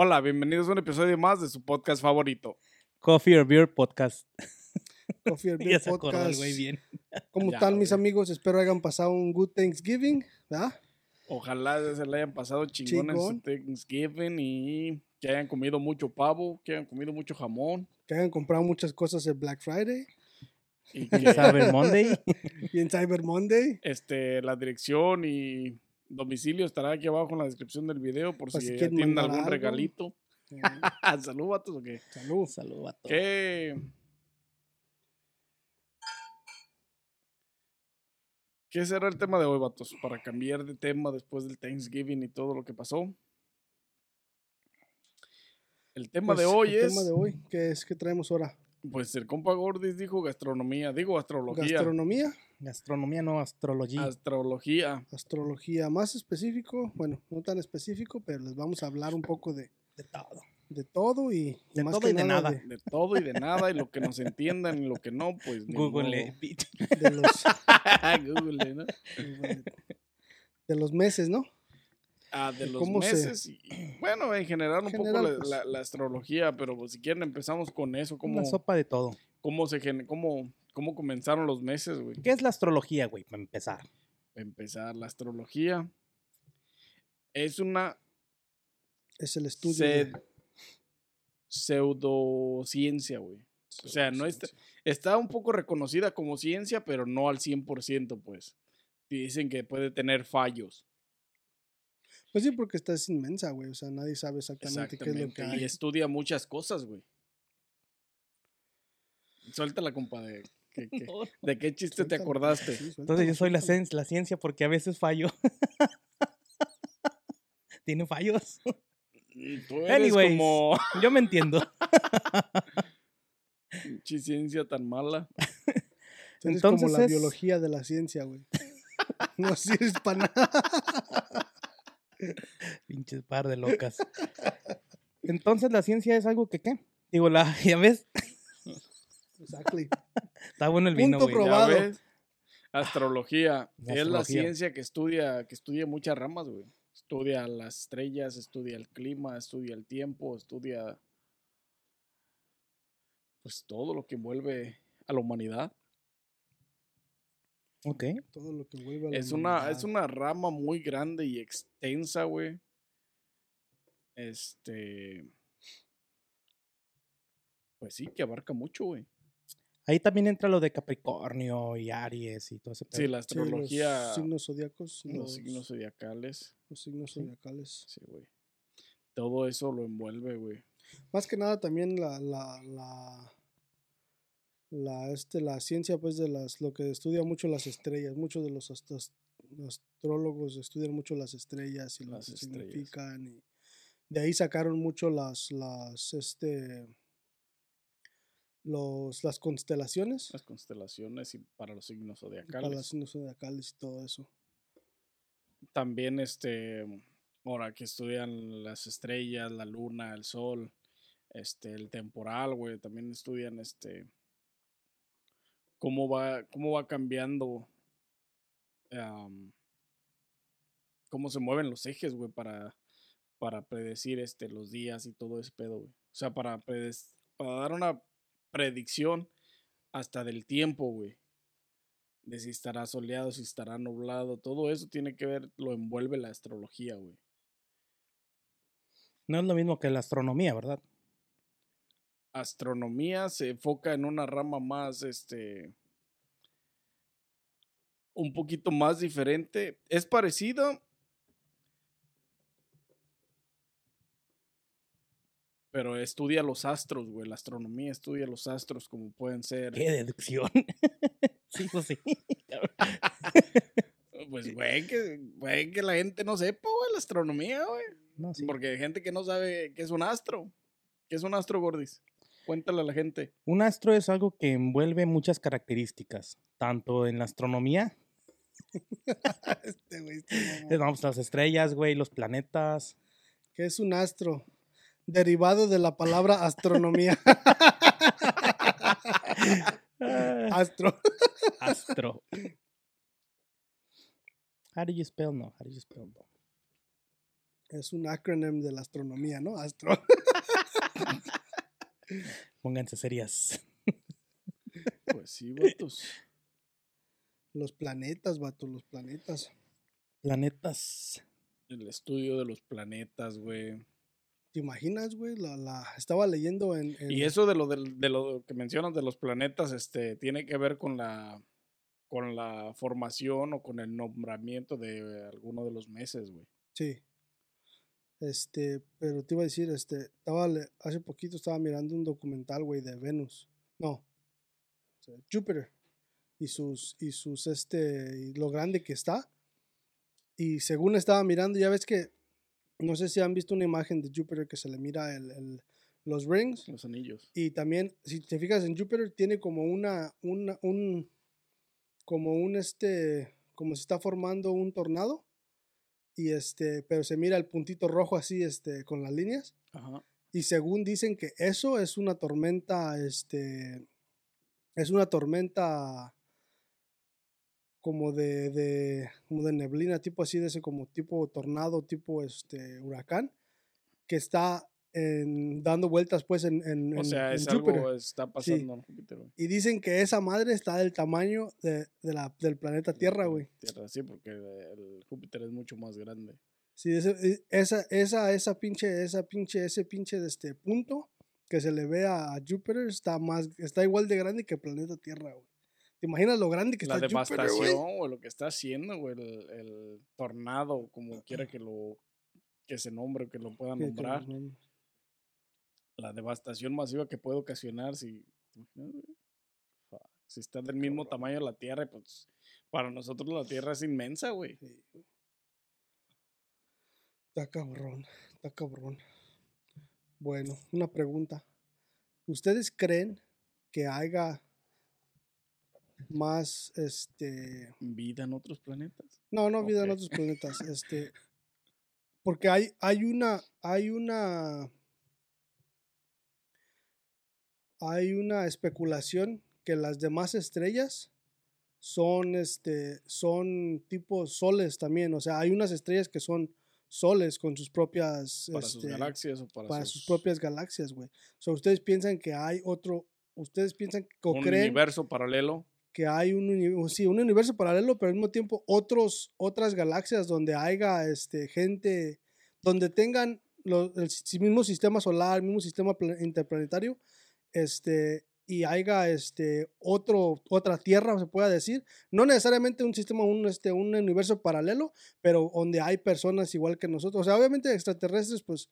Hola, bienvenidos a un episodio más de su podcast favorito. Coffee or Beer Podcast. Coffee or Ya Beer se acordó el Podcast. güey bien. ¿Cómo Ya, están mis güey. amigos? Espero hayan pasado un good Thanksgiving, ¿verdad? Ojalá se le hayan pasado chingón en su Chingón. Thanksgiving y que hayan comido mucho pavo, que hayan comido mucho jamón Que hayan comprado muchas cosas el Black Friday y que Cyber Monday. y en Cyber Monday. este, la dirección y domicilio estará aquí abajo en la descripción del video por Por si, si tienen algún algo. regalito. Eh, Salud, vatos, o qué? Salud. Saludos a todos. ¿Qué? ¿Qué será el tema de hoy, vatos? Para cambiar de tema después del Thanksgiving y todo lo que pasó. El tema de Pues, hoy el es, tema de hoy, ¿qué es? ¿Qué traemos ahora? Pues el compa Gordis dijo gastronomía, digo astrología. Gastronomía, Gastronomía, no astrología. Astrología. astrología más específico, bueno, no tan específico, pero les vamos a hablar un poco de, de todo. de todo y, De más todo que y de nada. de, De todo y de nada, y lo que nos entiendan y lo que no, pues. Google. de los, Google, ¿no? de los meses, ¿no? Ah, de los se- meses. y, bueno, en general un General, poco la, pues. la- la astrología, pero pues, si quieren empezamos con eso. ¿Cómo, Una sopa de todo. cómo, se, cómo, cómo comenzaron los meses, güey? ¿Qué es la astrología, güey? Para empezar. Para empezar, la astrología es una Es el estudio. se- de- pseudociencia, güey. O sea, no está, está un poco reconocida como ciencia, pero no al 100%, pues. Dicen que puede tener fallos. Pues sí, porque esta es inmensa, güey. O sea, nadie sabe exactamente, qué es lo que hay. Y estudia muchas cosas, güey. Suéltala, compa, de, que- que- ¿de qué chiste te acordaste? sí, Entonces yo soy la, ciencia porque a veces fallo. Tiene fallos. Mm, Tú eres Anyways. como Yo me entiendo. pinche ciencia tan mala. Eres como Entonces la es- biología de la ciencia, güey. No sirves para nada. Pinches par de locas. Entonces la ciencia es algo que qué? Digo, la, ya ves, Exactly. está bueno el vino, Punto güey. ¿Ya Probado. ves? Astrología. Es la Astrología. ciencia que estudia, que estudia muchas ramas, güey. Estudia las estrellas, estudia el clima, estudia el tiempo, estudia pues todo lo que envuelve a la humanidad. Ok. Todo lo que vuelve a la Es una, es una rama muy grande y extensa, güey. Este. Pues sí, que abarca mucho, güey. Ahí también entra lo de Capricornio y Aries y todo ese Sí, la Sí, los astrología. signos zodiacos. los Los, signos zodiacales. los signos zodiacales. Sí, güey. Todo eso lo envuelve, güey. Más que nada también la, la, la, la, este, la ciencia, pues, de las, lo que estudia mucho las estrellas. Muchos de los astros- astrólogos estudian mucho las estrellas y lo Las que estrellas. significan. Y de ahí sacaron mucho las, las, este, los, las constelaciones. Las constelaciones y para los signos Para zodiacales. los signos zodiacales y todo eso. También, este. Ahora que estudian las estrellas, la luna, el sol, este, el temporal, güey. También estudian, este. Cómo va, cómo va cambiando. am, cómo se mueven los ejes, güey, para, para predecir este, los días y todo ese pedo, güey. O sea, para, para dar una predicción hasta del tiempo, güey. De si estará soleado, si estará nublado, todo eso tiene que ver, lo envuelve la astrología, güey. No es lo mismo que la astronomía, ¿verdad? Astronomía se enfoca en una rama más, este, un poquito más diferente. Es parecido, pero estudia los astros, güey. La astronomía estudia los astros como pueden ser. ¿Qué deducción? sí, pues sí. Pues, güey, que, güey, que la gente no sepa, güey, la astronomía, güey. No, sí. Porque hay gente que no sabe qué es un astro. ¿Qué es un astro, Gordis? Cuéntale a la gente. Un astro es algo que envuelve muchas características, tanto en la astronomía, Este güey, este mamón. eh, vamos, las estrellas, güey, los planetas. que es un astro, derivado de la palabra astronomía. Astro. astro. How do you spell no? How do you spell no? Es un acronym de la astronomía, ¿no? Astro. Pónganse serias. Pues sí, vatos. Los planetas, vato, los planetas. Planetas. El estudio de los planetas, güey. ¿Te imaginas, güey? La, la, estaba leyendo en... en- Y eso de lo, del- de lo que mencionas de los planetas, este, tiene que ver con la, con la formación o con el nombramiento de alguno de los meses, güey. Sí. Este, pero te iba a decir, este, estaba, hace poquito estaba mirando un documental, güey, de Venus. No. Júpiter. Y sus, y sus, este, y lo grande que está. Y según estaba mirando, ya ves que, no sé si han visto una imagen de Júpiter que se le mira el, el- los rings. Los anillos. Y también, si te fijas en Júpiter, tiene como una, una, un, como un, este, como se está formando un tornado. Y este, pero se mira el puntito rojo así, este, con las líneas. Ajá. Y según dicen que eso es una tormenta, este, es una tormenta como de, de, como de neblina, tipo así, de ese como tipo tornado, tipo este huracán, que está en- dando vueltas pues en, en, O sea, en es Júpiter. algo está pasando en Júpiter, güey. Y dicen que esa madre está del tamaño de, de la, del planeta Tierra, güey. Tierra, sí, porque el Júpiter es mucho más grande. Sí, ese- esa, esa, esa pinche, esa pinche, ese pinche de este punto que se le ve a Júpiter está más, está igual de grande que el planeta Tierra, güey. ¿Te imaginas lo grande que la está Júpiter, güey? devastación, güey, lo que está haciendo, güey, el, el tornado, como quiera que lo que se nombre, que lo que nombrar. no- La devastación masiva que puede ocasionar si, si está del mismo tamaño la Tierra, pues para nosotros la Tierra es inmensa, güey. sí. Está cabrón, está cabrón. Bueno, una pregunta. ¿Ustedes creen que haya más, este, Vida en otros planetas. No, no vida en otros planetas. Este, porque hay, hay una, hay una, hay una especulación que las demás estrellas son, este, son tipo soles también. O sea, hay unas estrellas que son soles con sus propias, Para sus este, galaxias o para, para sus propias galaxias, güey. O sea, ustedes piensan que hay otro, ustedes piensan o un creen universo paralelo. que hay un, sí, un universo paralelo, pero al mismo tiempo otros, otras galaxias donde haya este, gente, donde tengan el mismo sistema solar, el mismo sistema pla- interplanetario, este, y haya este, otro, otra tierra, se pueda decir, no necesariamente un sistema, un, este, un universo paralelo, pero donde hay personas igual que nosotros. O sea, obviamente extraterrestres, pues,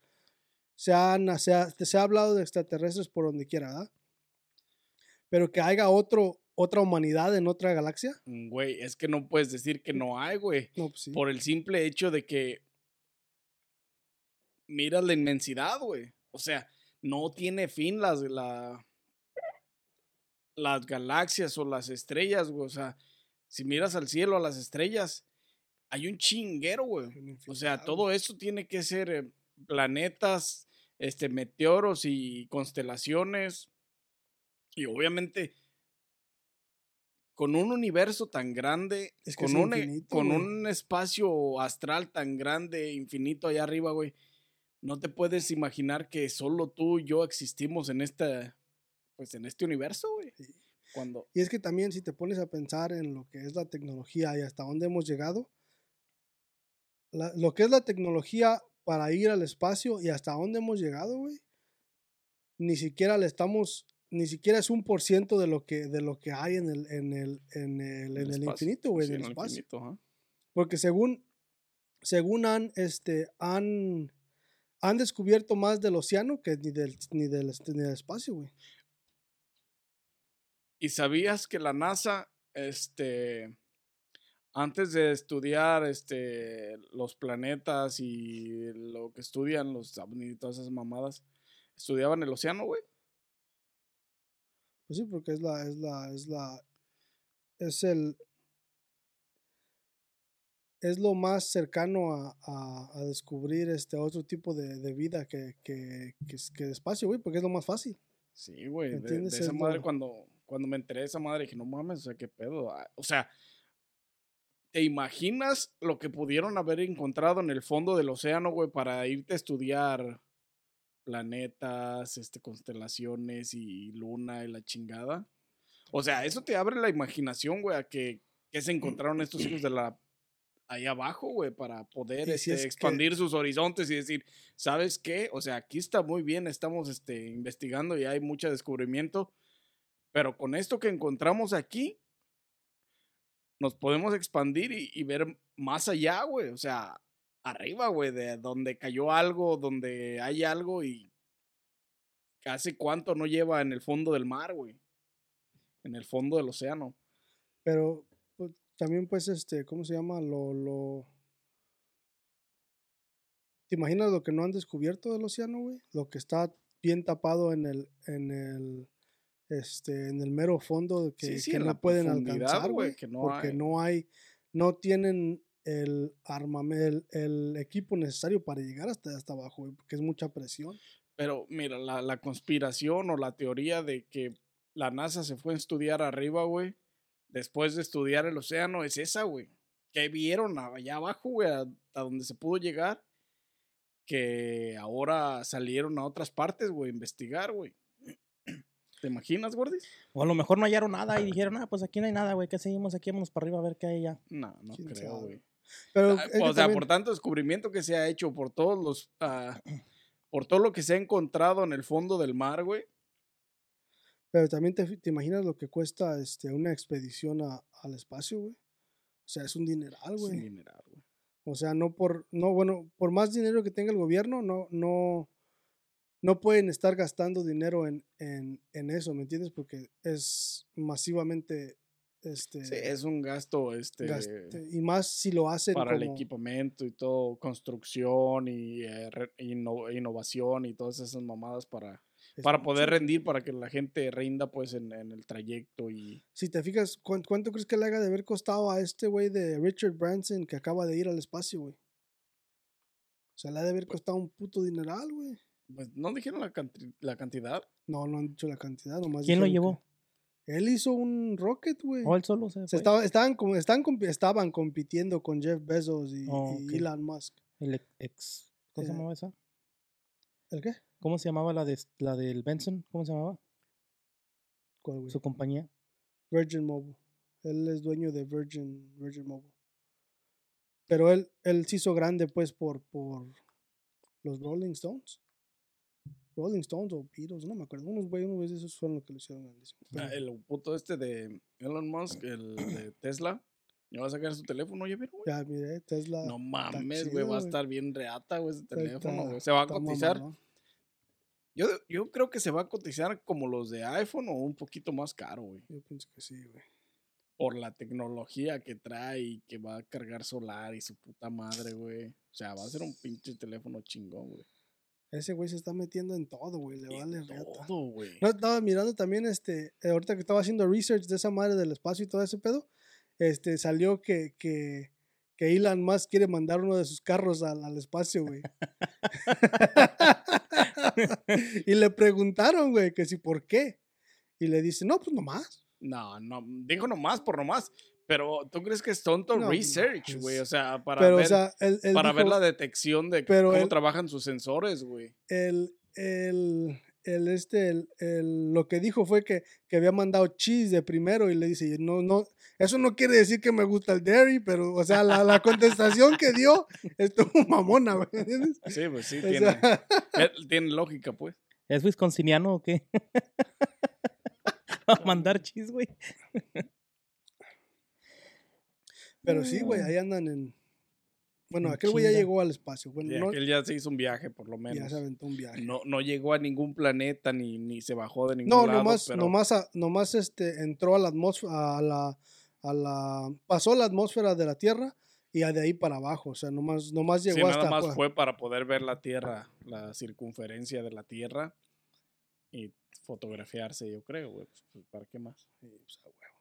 se, han, se, ha, se ha hablado de extraterrestres por donde quiera, ¿verdad? Pero que haya otro, otra humanidad en otra galaxia. Mm, Güey, es que no puedes decir que no hay, güey. No, pues sí. Por el simple hecho de que miras la inmensidad, güey. O sea, no tiene fin las, la, las galaxias o las estrellas, güey. O sea, si miras al cielo, a las estrellas, hay un chinguero, güey. O sea, todo eso tiene que ser eh, planetas, este, meteoros y constelaciones. Y obviamente, con un universo tan grande, Es que con, es un, e- infinito, con un espacio astral tan grande, infinito allá arriba, güey, no te puedes imaginar que solo tú y yo existimos en esta, pues en este universo, güey. Sí. Cuando, Y es que también si te pones a pensar en lo que es la tecnología y hasta dónde hemos llegado, la- lo que es la tecnología para ir al espacio y hasta dónde hemos llegado, güey, ni siquiera le estamos, ni siquiera es un por ciento de lo que, de lo que hay en el, en el, en el, en el espacio. infinito, güey, Sí, en el en el espacio. infinito. Porque según, según han, este, han, han descubierto más del océano que ni del, ni del, este, ni del espacio, güey. ¿Y sabías que la NASA este, antes de estudiar este, los planetas y lo que estudian los ovnis y todas esas mamadas, estudiaban el océano, güey. Pues sí, porque es la, es la, es la, es el, es lo más cercano a, a- a descubrir este otro tipo de, de vida que, que, que, que el espacio, güey, porque es lo más fácil. Sí, güey. De, esa Es madre, cuando, cuando me enteré de esa madre, dije, no mames, o sea, qué pedo. Ah, O sea, ¿te imaginas lo que pudieron haber encontrado en el fondo del océano, güey, para irte a estudiar planetas, este, constelaciones y luna y la chingada? O sea, eso te abre la imaginación, güey, a que, que se encontraron estos hijos de la ahí abajo, güey, para poder si este, que- expandir sus horizontes y decir, ¿sabes qué? O sea, aquí está muy bien, estamos este, investigando y hay mucho descubrimiento, pero con esto que encontramos aquí, nos podemos expandir y, y ver más allá, güey, o sea, arriba, güey, de donde cayó algo, donde hay algo y hace cuánto no lleva en el fondo del mar, güey, en el fondo del océano. Pero también, pues, este, ¿cómo se llama? Lo, lo... ¿Te imaginas lo que no han descubierto del océano, güey? Lo que está bien tapado en el, en el, este, en el mero fondo que, Sí, sí, que no pueden alcanzar, güey, no porque hay. no hay, no tienen el armamento, el, el equipo necesario para llegar hasta, hasta abajo, güey, porque es mucha presión. Pero mira, la, la conspiración o la teoría de que la NASA se fue a estudiar arriba, güey, después de estudiar el océano, es esa, güey. Que vieron allá abajo, güey, a, a donde se pudo llegar, que ahora salieron a otras partes, güey, a investigar, güey. ¿Te imaginas, Gordis? O a lo mejor no hallaron nada y dijeron, ah, pues aquí no hay nada, güey, ¿qué seguimos aquí? Vámonos para arriba a ver qué hay ya. No, no ¿Quién creo, güey. Pero, Ah, O sea, también- por tanto descubrimiento que se ha hecho, por todos los. ah, por todo lo que se ha encontrado en el fondo del mar, güey. Pero también te, te imaginas lo que cuesta este, una expedición a- al espacio, güey. O sea, es un dineral, Es un güey. dineral, güey. O sea, no por, no, bueno, por más dinero que tenga el gobierno, no, no, no pueden estar gastando dinero en, en, en eso, ¿me entiendes? Porque es masivamente, este, Sí, es un gasto, este. gaste- y más si lo hacen para el equipamiento y todo, construcción y eh, re- inno- innovación y todas esas mamadas para, es para mucho. poder rendir, para que la gente rinda pues en, en el trayecto y Si te fijas, ¿cuán- ¿cuánto, crees que le haga de haber costado a este güey de Richard Branson que acaba de ir al espacio, güey? O sea, le ha de haber costado un puto dineral, güey. pues no dijeron la, canti- la cantidad. No, no han dicho la cantidad, nomás ¿Quién lo llevó? Él hizo un rocket, güey. ¿O él solo se Se estaba, estaban, compi- estaban compitiendo con Jeff Bezos y, Oh, y. Elon Musk. El ex-. ¿Cómo se Eh, llamaba esa? ¿El qué? ¿Cómo se llamaba la, de, la del Benson? ¿Cómo se llamaba? ¿Cuál, güey? Su compañía. Virgin Mobile. Él es dueño de Virgin, Virgin Mobile. Pero él, él se hizo grande, pues, por, por los Rolling Stones. Rolling Stones o Beatles, no me acuerdo. Unos güeyes, unos güeyes esos fueron los que lo hicieron grandísimo. Ah, El puto este de Elon Musk, el de Tesla, ya va a sacar su teléfono, ¿ya vieron, güey? ya, mire, Tesla. No mames, güey, va a estar bien reata, güey, ese teléfono, güey. Se va a cotizar. Yo, yo creo que se va a cotizar como los de iPhone o un poquito más caro, güey. Yo pienso que sí, güey. Por la tecnología que trae y que va a cargar solar y su puta madre, güey. O sea, va a ser un pinche teléfono chingón, güey. Ese güey se está metiendo en todo, güey. Le En vale reata. todo, güey. No, estaba mirando también, este, eh, ahorita que estaba haciendo research de esa madre del espacio y todo ese pedo, este, salió que, que, que Elon Musk quiere mandar uno de sus carros al, al espacio, güey. y le preguntaron, güey, que si por qué. Y le dice, no, pues nomás. No, no, dijo nomás por nomás. Pero tú crees que es tonto No, pues, research, güey. es- O sea, para, pero, ver, o sea, él, él para ver la detección de pero cómo él- trabajan sus sensores, güey. el, el, el, este, el, el- lo que dijo fue que, que había mandado cheese de primero y le dice, no, no, eso no quiere decir que me gusta el dairy, pero, o sea, la, la contestación que dio estuvo mamona, güey, ¿entiendes? Sí, pues sí, O tiene, sea, eh, tiene lógica, pues. ¿Es wisconsiniano o qué? a mandar chis, güey. pero sí, güey, Mm. ahí andan en... Bueno, En aquel güey ya llegó al espacio, bueno, Y no, aquel ya se hizo un viaje, por lo ya menos. se aventó un viaje. No, no llegó a ningún planeta ni, ni se bajó de ningún No, lado. nomás, pero nomás, a- nomás este, entró a la atmósfera, a la, a la, pasó la atmósfera de la Tierra y de ahí para abajo, o sea, nomás, nomás llegó Sí, nada hasta... más pues, fue para poder ver la Tierra, la circunferencia de la Tierra y fotografiarse, yo creo, güey. Pues, ¿Para qué más? Sí, pues, a huevo.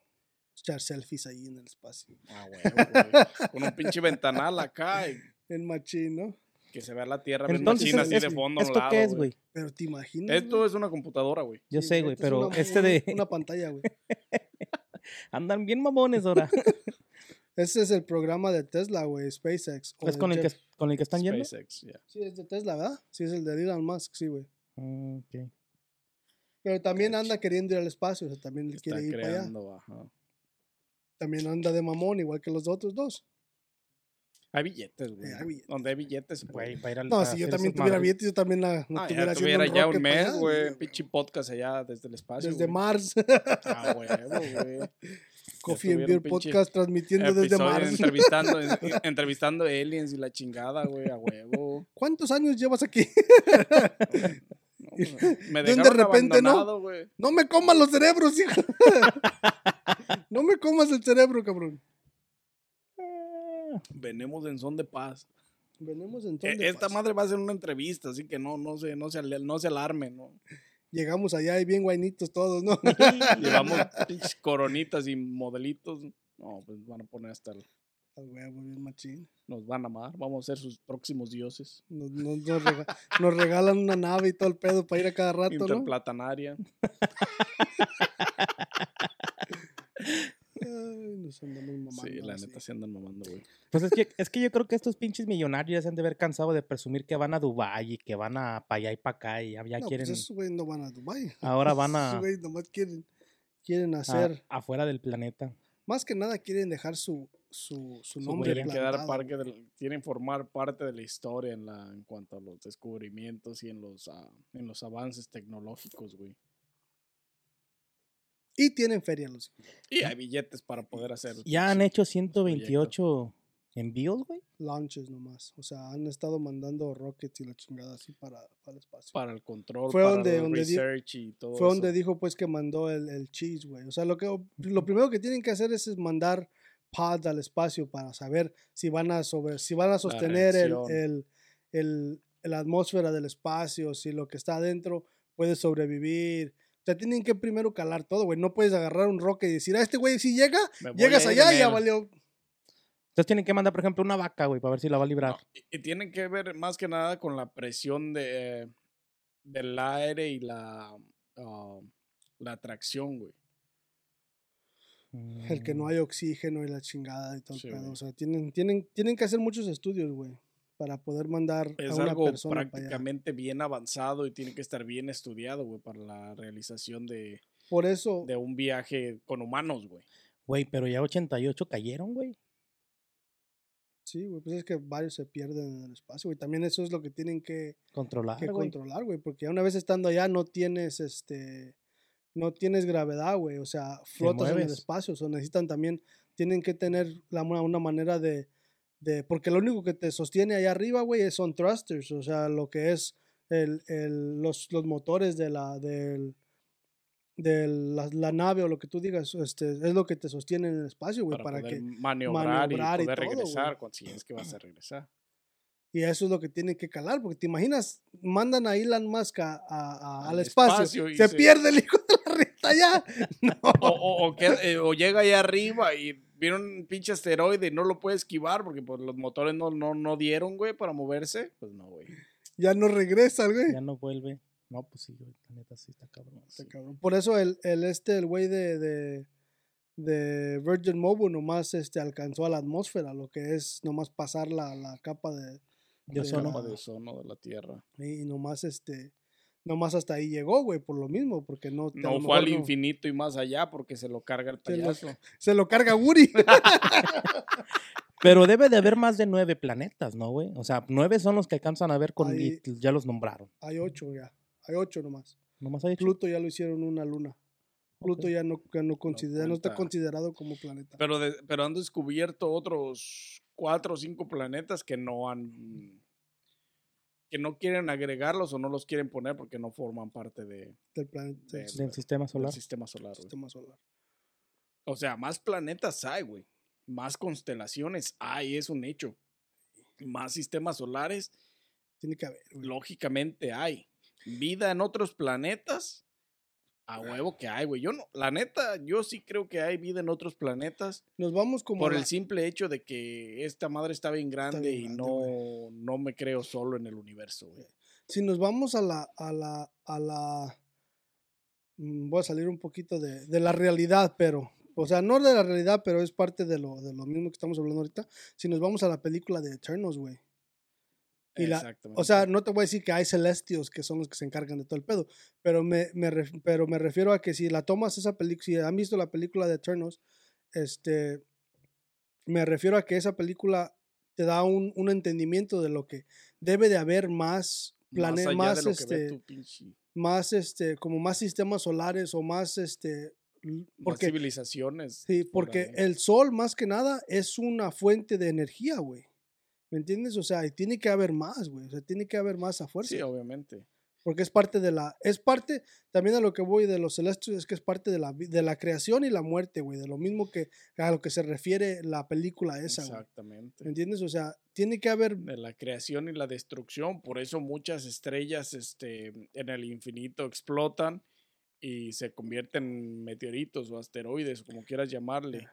Echar selfies ahí en el espacio. Ah, huevo, güey. Con un pinche ventanal acá y El machín, ¿no? que se vea la Tierra Entonces, machina así es- de fondo. a un ¿esto lado, qué es, güey? Pero te imaginas. Esto güey? es una computadora, güey. Yo Sí, sé, güey, es pero una- este de... Una pantalla, güey. Andan bien mamones ahora. Ese es el programa de Tesla, güey, SpaceX. ¿Es con el, que, con el que están yendo? SpaceX, ya. Sí, es de Tesla, ¿verdad? Sí, es el de Elon Musk, sí, güey. Mm, ok. Pero también anda queriendo ir al espacio, o sea, también Está quiere ir para allá. ajá. También anda de mamón, igual que los otros dos. Hay billetes, güey. hay billetes. Donde hay billetes, Güey, para ir al- No, si yo también tuviera madres. billetes, yo también la, no Ah, estuviera ya tuviera ya un mes, güey. pinche podcast allá desde el espacio. Desde güey. Mars. Ah, huevo, güey. Coffee and tuviera Beer Podcast transmitiendo desde Mars. Entrevistando, en- entrevistando aliens y la chingada, güey, a huevo. ¿Cuántos años llevas aquí? Me De un de dejaron repente, ¿no? güey. No me comas los cerebros, hijo. no me comas el cerebro, cabrón. Venimos en son de paz. Venimos en E- ton de Esta paz. madre va a ser una entrevista, así que no, no se, no se, no se alarme, ¿no? Llegamos allá y bien guainitos todos, ¿no? Llevamos pinches coronitas y modelitos. No, pues van a poner hasta el- huevo, bien machín. nos van a amar. Vamos a ser sus próximos dioses. Nos, nos- nos rega- nos regalan una nave y todo el pedo para ir a cada rato, ¿no? Interplatanaria. Ay, nos andamos mamando. Sí, la así. neta se andan mamando, güey. Pues es que, es que yo creo que estos pinches millonarios ya se han de haber cansado de presumir que van a Dubái y que van a para allá y para acá y ya, ya no, quieren... pues esos güey no van a Dubai. Ahora van a, Esos güey nomás quieren, quieren a- hacer, afuera del planeta. Más que nada quieren dejar su, su, su nombre Quieren quedar parte del- quieren formar parte de la historia en la en cuanto a los descubrimientos y en los ah, en los avances tecnológicos, güey. Y tienen feria los Y hay billetes para poder hacer. Ya han hecho proyecto. 128 envíos, güey. launches nomás. O sea, han estado mandando rockets y la chingada así para, para el espacio. para el control, Fue para donde- el donde di- research y todo Fue donde dijo pues que mandó el, el cheese, güey. O sea, lo, que, lo primero que tienen que hacer es, es mandar pods al espacio para saber si van a sobre, si van a sostener el, el, el- la atmósfera del espacio, si lo que está adentro puede sobrevivir. O sea, tienen que primero calar todo, güey. No puedes agarrar un rocket y decir, a este güey si llega, llegas allá y ya valió. Entonces tienen que mandar, por ejemplo, una vaca, güey, para ver si la va a librar. No, y, y tienen que ver más que nada con la presión de, del aire y la, ah, la atracción, güey. El que no Mm, hay oxígeno y la chingada y todo el pedo. O sea, tienen, tienen, tienen que hacer muchos estudios, güey, para poder mandar Es a una algo persona para allá. prácticamente bien avanzado y tiene que estar bien estudiado, güey, para la realización de, Por eso, de un viaje con humanos, güey. Güey, pero ya 88 cayeron, güey. Sí, güey, pues es que varios se pierden en el espacio, güey. También eso es lo que tienen que, Controlar, que güey. controlar, güey, porque una vez estando allá no tienes, este, no tienes gravedad, güey, o sea, flotas en el espacio, o sea, necesitan también, tienen que tener la, una, manera de, de, porque lo único que te sostiene allá arriba, güey, es- son thrusters, o sea, lo que es el, el, los, los motores de la, del, de la, la nave o lo que tú digas, este, es lo que te sostiene en el espacio, güey, Para, para, poder que, maniobrar, maniobrar y y poder todo, regresar cuando si es que vas a regresar. y eso es lo que tienen que calar, porque te imaginas, mandan a Elon Musk a- a- a- al Al espacio, se se- pierde el hijo de la reta ya. No. O, o, o que- eh, o llega ahí arriba y viene un pinche asteroide y no lo puede esquivar porque pues, los motores no, no, no dieron, güey, para moverse. Pues no, güey. ya no regresa, güey. Ya no vuelve. No, pues sí, güey. La neta sí está cabrón. Está Sí. cabrón. Por eso el, el este, el güey de, de, de Virgin Mobile nomás este, alcanzó a la atmósfera, lo que es nomás pasar la, la capa de, de la- de ozono de la Tierra. y nomás este, nomás hasta ahí llegó, güey, por lo mismo, porque no, No fue al no- infinito y más allá porque se lo carga el Se lo- payaso. se lo carga Woody. Pero debe de haber más de nueve planetas, ¿no, güey? O sea, nueve son los que alcanzan a ver con... Ahí- y ya los nombraron. hay ocho ya, hay ocho nomás. Nomás hay ocho. Pluto ya lo hicieron una luna. Pluto ya no, ya no, considera, no está considerado como planeta. Pero, de- pero han descubierto otros cuatro o cinco planetas que no han. que no quieren agregarlos o no los quieren poner porque no forman parte de, del planeta del- Del sistema del solar. sistema solar. sistema solar. O sea, más planetas hay, güey. Más constelaciones hay, es un hecho. Más sistemas solares, Tiene que haber, güey. lógicamente hay. Vida en otros planetas, a huevo que hay, güey. Yo no, la neta, yo sí creo que hay vida en otros planetas. Nos vamos como. por a el la- simple hecho de que esta madre está bien grande bien y no, no me creo solo en el universo, güey. si nos vamos a la, a la, a la, mm, voy a salir un poquito de, de la realidad, pero, o sea, no de la realidad, pero es parte de lo, de lo mismo que estamos hablando ahorita. Si nos vamos a la película de Eternals, güey. Y la-. O sea, no te voy a decir que hay celestios que son los que se encargan de todo el pedo, pero me, me ref- pero me refiero a que si la tomas esa película, si han visto la película de Eternals, este, me refiero a que esa película te da un, un entendimiento de lo que debe de haber más planetas, más, este, más este, como más sistemas solares o más este, más civilizaciones. Sí, por porque el sol más que nada es una fuente de energía, güey. ¿Me entiendes? O sea, tiene que haber más, güey. O sea, tiene que haber más a fuerza. Sí, obviamente. porque es parte de la, es parte también a lo que voy de los celestes, es que es parte de la, de la creación y la muerte, güey. De lo mismo que a lo que se refiere la película esa, güey. Exactamente. ¿Me entiendes? O sea, tiene que haber, de la creación y la destrucción. Por eso muchas estrellas este, en el infinito explotan y se convierten en meteoritos o asteroides, como quieras llamarle.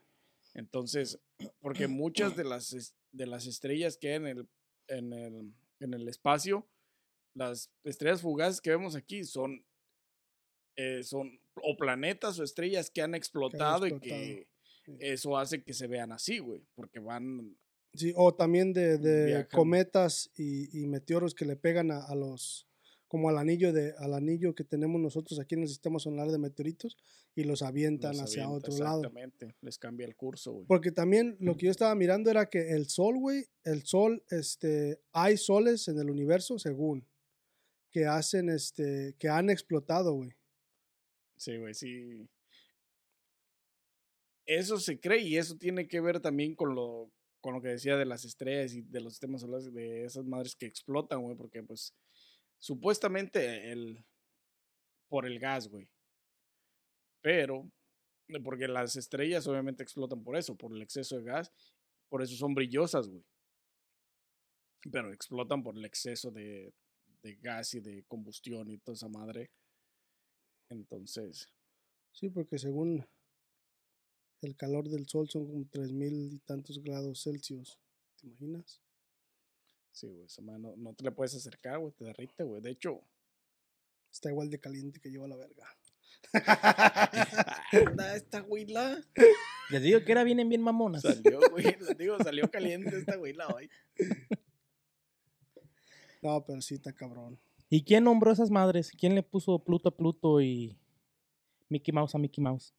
Entonces, porque muchas de las, de las estrellas que hay en el, en, el, en el espacio, las estrellas fugaces que vemos aquí son, eh, son o planetas o estrellas que han explotado, y explotado, que sí. eso hace que se vean así, güey, porque van sí, o también de, cometas y, y meteoros que le pegan a, a los, como al anillo de, al anillo que tenemos nosotros aquí en el sistema solar de meteoritos y los avientan los hacia avienta, otro lado. Exactamente, les cambia el curso, güey. Porque también lo que yo estaba mirando era que el sol, güey, el sol, este, hay soles en el universo, según, que hacen, este, que han explotado, güey. Sí, güey, sí. Eso se cree y eso tiene que ver también con lo, con lo que decía de las estrellas y de los sistemas solares, de esas madres que explotan, güey, porque pues supuestamente el, por el gas, güey. Pero, eh, porque las estrellas obviamente explotan por eso, por el exceso de gas, por eso son brillosas, güey. Pero explotan por el exceso de, de gas y de combustión y toda esa madre. Entonces, Sí, porque según el calor del sol son como tres mil y tantos grados Celsius. ¿Te imaginas? Sí, güey, esa madre no, no te le puedes acercar, güey, te derrite, güey. De hecho, Está igual de caliente que lleva la verga. esta huila. Les digo que era vienen bien mamonas. Salió, güey, les digo, salió caliente esta huila hoy. No, pero sí está cabrón. ¿Y quién nombró esas madres? ¿Quién le puso Pluto a Pluto y Mickey Mouse a Mickey Mouse?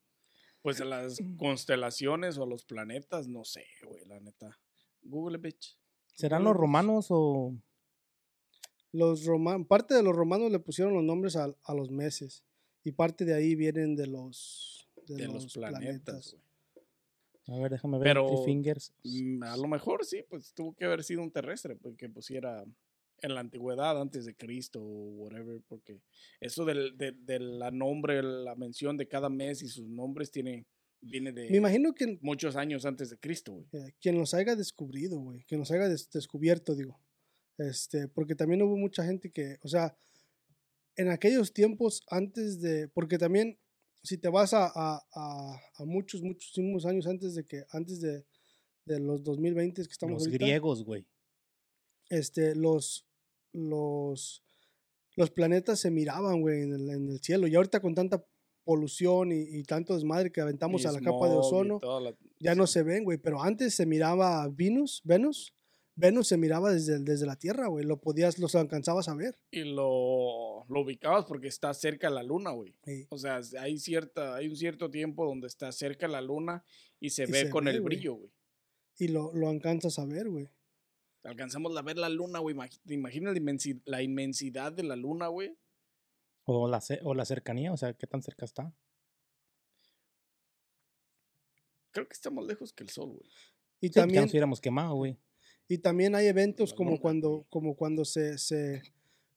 Pues a las constelaciones o a los planetas, no sé, güey, la neta. Google, bitch. ¿Serán los romanos o Los romanos, parte de los romanos le pusieron los nombres a, a los meses y parte de ahí vienen de los, de De los, los planetas, güey. A ver, déjame ver. Pero, Fingers. Mm, A lo mejor sí, pues tuvo que haber sido un terrestre, porque pusiera en la antigüedad, antes de Cristo o whatever, porque eso del, de, de la nombre, la mención de cada mes y sus nombres tiene, viene de Me imagino que muchos años antes de Cristo, güey. eh, quien los haya descubrido, güey, quien los haya des- descubierto, digo, este, porque también hubo mucha gente que, o sea, en aquellos tiempos antes de, porque también si te vas a, a, a, a muchos, muchísimos años antes de que, antes de, de los 2020 que estamos Los ahorita, griegos, güey. este, los, los, los planetas se miraban, güey, en el, en el cielo. Y ahorita con tanta polución y, y tanto desmadre que aventamos Y a la capa de ozono, la- ya no se ven, güey. Pero antes se miraba Venus, Venus, Venus se miraba desde, desde la Tierra, güey. Lo podías, los alcanzabas a ver. Y lo, lo ubicabas porque está cerca de la luna, güey. O sea, hay, cierta, hay un cierto tiempo donde está cerca la luna y se Y ve se con ve, el brillo, güey. y lo, lo alcanzas a ver, güey. Alcanzamos a ver la luna, güey. imagi- ¿Te imaginas la, inmensi- la inmensidad de la luna, güey? O la, o la cercanía, o sea, qué tan cerca está. Creo que está más lejos que el sol, güey. Y Sí, también, nos hubiéramos quemado, güey. y también hay eventos como luna, cuando, como cuando se, se,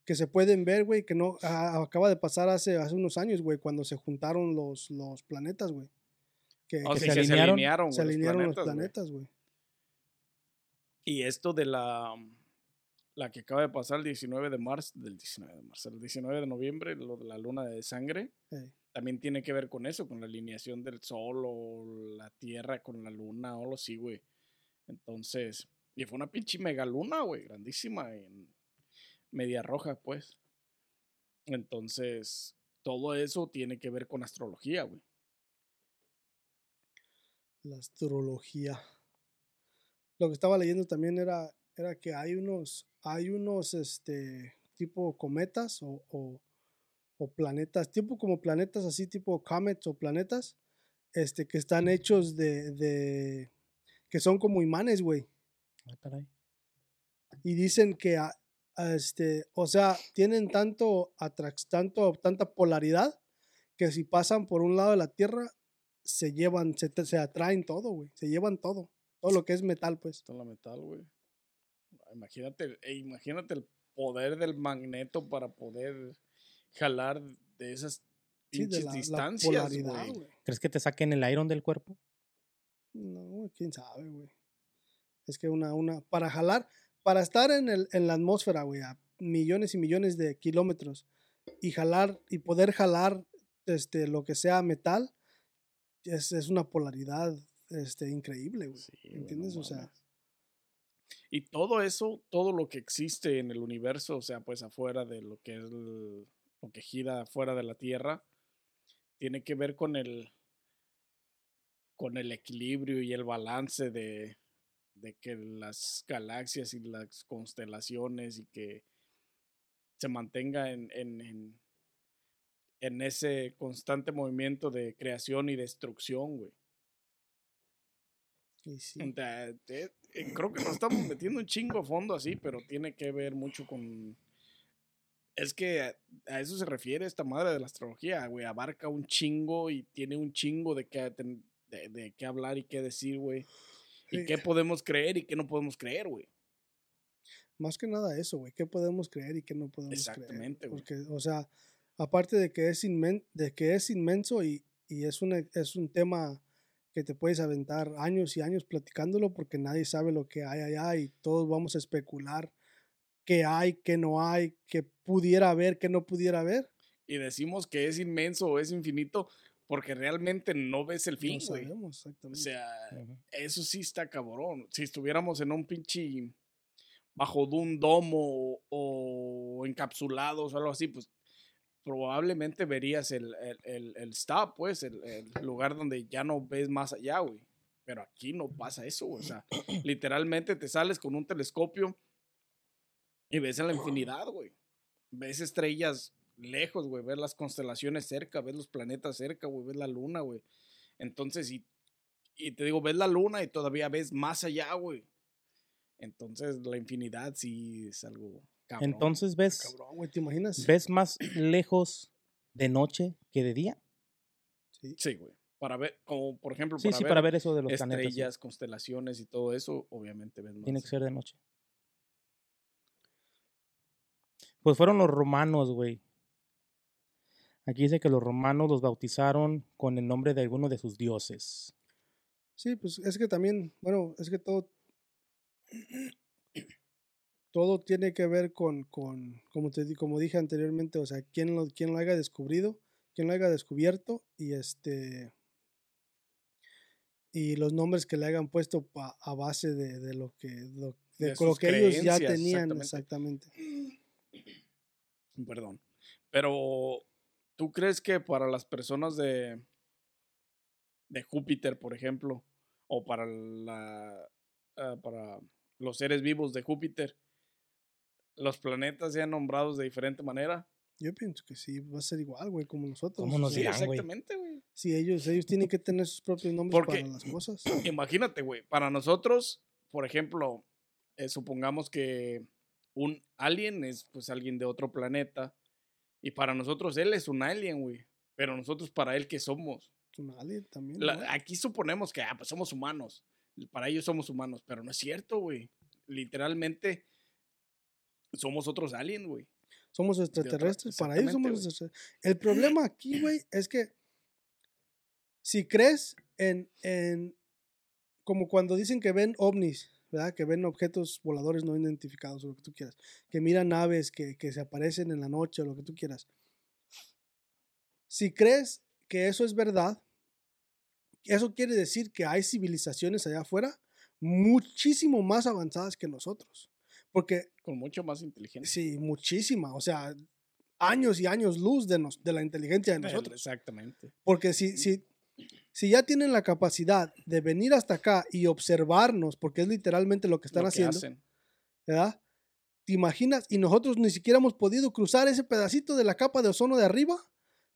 que se pueden ver, güey, que no, a- acaba de pasar hace, hace unos años, güey, cuando se juntaron los, los planetas, güey. Que, O que sea, se que se alinearon- alinearon, se alinearon los planetas, güey. Y esto de la, la que acaba de pasar el 19 de marzo, del 19 de marzo, el 19 de noviembre, lo de la luna de sangre, también tiene que ver con eso, con la alineación del sol o la tierra con la luna o algo así, güey. Entonces, y fue una pinche mega luna, güey, grandísima, en media roja, pues. Entonces, todo eso tiene que ver con astrología, güey. La astrología. Lo que estaba leyendo también era, era que hay unos, hay unos, este, tipo cometas o, o, o planetas, tipo como planetas así, tipo comets o planetas, este, que están hechos de, de, que son como imanes, güey. Ah, y dicen que a- a este, o sea, tienen tanto tanto tanta polaridad que si pasan por un lado de la Tierra se llevan, se, se atraen todo, güey, se llevan todo, todo lo que es metal, pues. Está la metal, güey. Imagínate, e imagínate el poder del magneto para poder jalar de esas Sí, de pinches la, la distancias, güey. ¿Crees que te saquen el iron del cuerpo? No, güey, quién sabe, güey. Es que una, una, para jalar, para estar en, el, en la atmósfera, güey, a millones y millones de kilómetros y jalar, y poder jalar este, lo que sea metal, es, es una polaridad este, increíble, güey. Sí, ¿Entiendes? o sea, mames. Y todo eso, todo lo que existe en el universo, o sea, pues afuera de lo que es el- lo que gira afuera de la Tierra, tiene que ver con el con el equilibrio y el balance de, de que las galaxias y las constelaciones y que se mantenga en, en, en, en ese constante movimiento de creación y destrucción, güey. y sí. Eh, creo que nos estamos metiendo un chingo a fondo así, pero tiene que ver mucho con... Es que a, a eso se refiere esta madre de la astrología, güey. Abarca un chingo y tiene un chingo de qué, de, de qué hablar y qué decir, güey. Y Sí. qué podemos creer y qué no podemos creer, güey. Más que nada eso, güey. ¿Qué podemos creer y qué no podemos Exactamente, creer? güey. Porque, o sea, aparte de que es, inmen de que es inmenso y, y es, una, es un tema que te puedes aventar años y años platicándolo porque nadie sabe lo que hay allá y todos vamos a especular qué hay, qué no hay, qué pudiera haber, qué no pudiera haber. Y decimos que es inmenso o es infinito porque realmente no ves el fin, no sabemos o exactamente. sea, Ujú. Eso sí está cabrón. Si estuviéramos en un pinche bajo de un domo o encapsulados o algo así, pues probablemente verías el, el, el, el stop, pues, el, el lugar donde ya no ves más allá, güey. Pero aquí no pasa eso, güey. O sea, literalmente te sales con un telescopio y ves en la infinidad, güey. Ves estrellas lejos, güey. Ves las constelaciones cerca, ves los planetas cerca, güey. Ves la luna, güey. Entonces, y y te digo, ves la luna y todavía ves más allá, güey. Entonces, la infinidad sí es algo cabrón. Entonces ves, Cabrón, güey, ¿te imaginas? ves más lejos de noche que de día. Sí. Sí, güey. Para ver, como por ejemplo, Sí, para, sí, ver para ver eso de los planetas. sí. estrellas, constelaciones y todo eso, obviamente ves más. Tiene que ser de noche. Pues fueron los romanos, güey. Aquí dice que los romanos los bautizaron con el nombre de alguno de sus dioses. Sí, pues es que también, bueno, es que todo, todo tiene que ver con, con como, te, como dije anteriormente, o sea, quién lo, quién lo haya descubrido, quién lo haya descubierto y este y los nombres que le hayan puesto pa- a base de, de lo que lo, de lo que ellos ya tenían exactamente. exactamente. Perdón. Pero, ¿tú crees que para las personas de, de Júpiter, por ejemplo, o para, la, ah, para los seres vivos de Júpiter, los planetas sean nombrados de diferente manera? Yo pienso que sí, va a ser igual, güey, como nosotros. ¿Cómo o nos Sí, dirán, exactamente, güey. Sí, ellos, ellos tienen que tener sus propios nombres Porque- para las cosas. Imagínate, güey, para nosotros, por ejemplo, eh, supongamos que un alien es pues alguien de otro planeta y para nosotros él es un alien, güey. Pero nosotros para él, ¿qué somos? Un alien también. La- ¿no? aquí suponemos que, ah, pues somos humanos. Para ellos somos humanos, pero no es cierto, güey. Literalmente somos otros aliens, güey. Somos extraterrestres, para ellos somos exactamente, extraterrestres. El problema aquí, güey, es que si crees en, en, como cuando dicen que ven ovnis, ¿verdad? Que ven objetos voladores no identificados o lo que tú quieras, que miran naves que, que se aparecen en la noche o lo que tú quieras. Si crees que eso es verdad, eso quiere decir que hay civilizaciones allá afuera muchísimo más avanzadas que nosotros. Porque, Con mucho más inteligencia. sí, muchísima, o sea, años y años luz de, nos, de la inteligencia de nosotros. Exactamente. Porque si, si, si ya tienen la capacidad de venir hasta acá y observarnos, porque es literalmente lo que están Lo que haciendo, hacen. ¿verdad? ¿Te imaginas? Y nosotros ni siquiera hemos podido cruzar ese pedacito de la capa de ozono de arriba.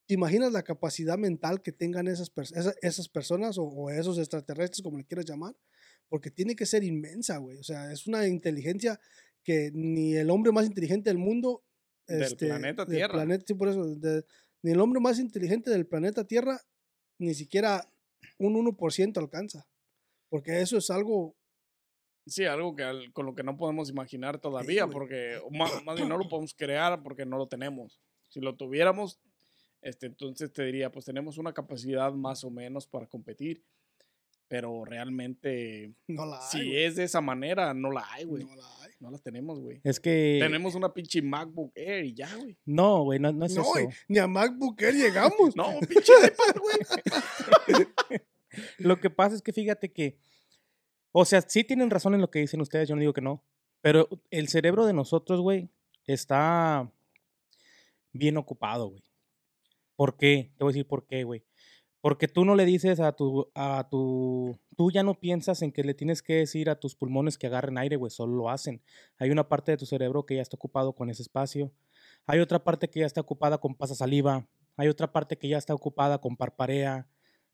¿Te imaginas la capacidad mental que tengan esas, pers- esa- esas personas o, o esos extraterrestres, como le quieras llamar? Porque tiene que ser inmensa, güey. O sea, es una inteligencia que ni el hombre más inteligente del mundo. Del planeta Tierra. planeta- sí, por eso. de- ni el hombre más inteligente del planeta Tierra, ni siquiera un 1% alcanza. Porque eso es algo Sí, algo que al- con lo que no podemos imaginar todavía, porque ma- más, bien no lo podemos crear porque no lo tenemos. Si lo tuviéramos, este, entonces te diría, pues tenemos una capacidad más o menos para competir, pero realmente, no la hay. si es de esa manera, no la hay, güey. no la hay. No la tenemos, güey. Es que. Tenemos una pinche MacBook Air y ya, güey. No, güey, no, no es No, eso. ni a MacBook Air llegamos. No, pinche iPad, güey. Lo que pasa es que fíjate que, o sea, sí tienen razón en lo que dicen ustedes, yo no digo que no, pero el cerebro de nosotros, güey, está bien ocupado, güey. ¿Por qué? Te voy a decir por qué, güey. Porque tú no le dices a tu, a tu, tú ya no piensas en que le tienes que decir a tus pulmones que agarren aire, güey, solo lo hacen. Hay una parte de tu cerebro que ya está ocupado con ese espacio. Hay otra parte que ya está ocupada con pasa saliva. Hay otra parte que ya está ocupada con parparea.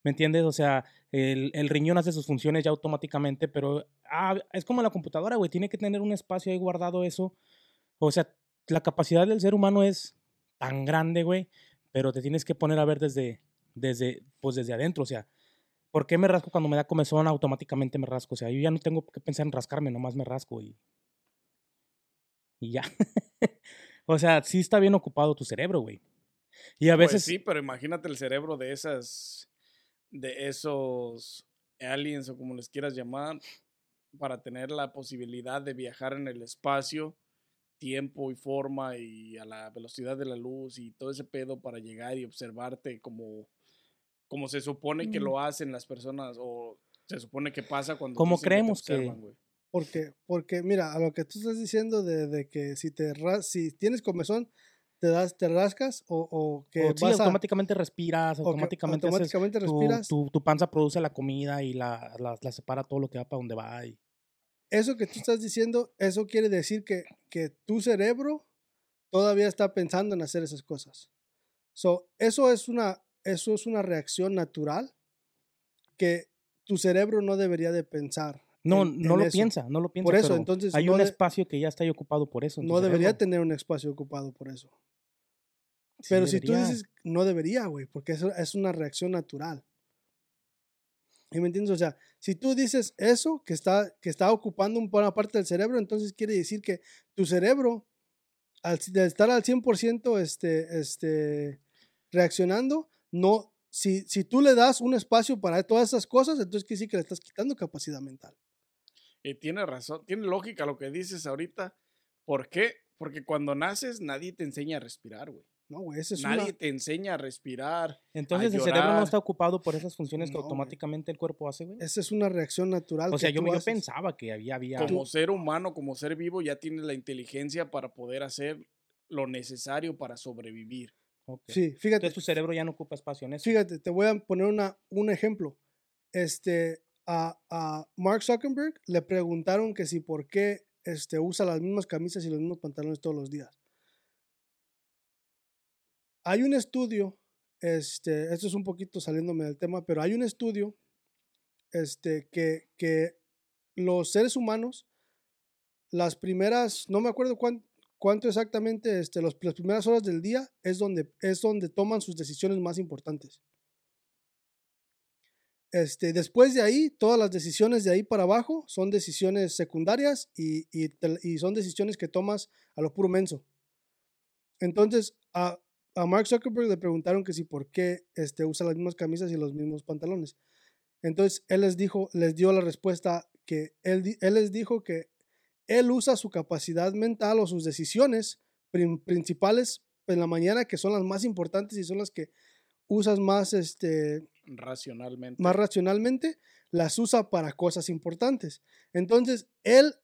¿Me entiendes? O sea, el, el riñón hace sus funciones ya automáticamente, pero ah, es como la computadora, güey. Tiene que tener un espacio ahí guardado eso. O sea, la capacidad del ser humano es tan grande, güey, pero te tienes que poner a ver desde, desde, pues desde adentro. O sea, ¿por qué me rasco cuando me da comezón? Automáticamente me rasco. O sea, yo ya no tengo que pensar en rascarme, nomás me rasco y, y ya. o sea, sí está bien ocupado tu cerebro, güey. Y a Pues veces... sí, pero imagínate el cerebro de esas, de esos aliens o como les quieras llamar, para tener la posibilidad de viajar en el espacio, tiempo y forma y a la velocidad de la luz y todo ese pedo para llegar y observarte como, como se supone que Mm. lo hacen las personas o se supone que pasa cuando Como te creemos que- observan, güey. Porque, porque mira, a lo que tú estás diciendo de, de que si te ras- si tienes comezón, te das, te rascas o, o que o sí, vas a- automáticamente respiras, o que automáticamente, haces- automáticamente tu, respiras. tu, tu panza produce la comida y la, la, la separa todo lo que va para donde va. Y, Eso que tú estás diciendo, eso quiere decir que, que tu cerebro todavía está pensando en hacer esas cosas. So, eso es una, eso es una reacción natural que tu cerebro no debería de pensar. no, en- no en lo eso. piensa, no lo piensa. Por eso, pero entonces, hay no un de- espacio que ya está ahí ocupado por eso. No debería cerebro. tener un espacio ocupado por eso. Sí Pero si tú dices, no debería, güey, porque eso es una reacción natural. ¿Y me entiendes? O sea, si tú dices eso, que está, que está ocupando un- una parte del cerebro, entonces quiere decir que tu cerebro, al de estar al 100% este, este, reaccionando, no, si, si tú le das un espacio para todas esas cosas, entonces quiere decir que le estás quitando capacidad mental. Y tiene razón, tiene lógica lo que dices ahorita. ¿Por qué? Porque cuando naces nadie te enseña a respirar, güey. No, güey, es Nadie una... te enseña a respirar. Entonces el cerebro no está ocupado por esas funciones que güey. automáticamente el cuerpo hace, güey. Esa es una reacción natural. O sea, que yo, yo pensaba que había, había Como ser humano, como ser vivo, ya tienes la inteligencia para poder hacer lo necesario para sobrevivir. Ok. Sí, fíjate. Entonces tu cerebro ya no ocupa espacio en eso. Fíjate, te voy a poner una, un ejemplo. Este, a, a Mark Zuckerberg le preguntaron que si por qué este, usa las mismas camisas y los mismos pantalones todos los días. Hay un estudio, este, esto es un poquito saliéndome del tema, pero hay un estudio este, que, que los seres humanos, las primeras, no me acuerdo cuán- cuánto exactamente, este, las primeras horas del día es donde, es donde toman sus decisiones más importantes. Este, después de ahí, todas las decisiones de ahí para abajo son decisiones secundarias y, y son decisiones que tomas a lo puro menso. Entonces, a, a Mark Zuckerberg le preguntaron que si por qué este, usa las mismas camisas y los mismos pantalones. Entonces él les dijo, les dio la respuesta que él, él les dijo que él usa su capacidad mental o sus decisiones principales en la mañana, que son las más importantes y son las que usas más, este, Racionalmente. más racionalmente, las usa para cosas importantes. Entonces, él,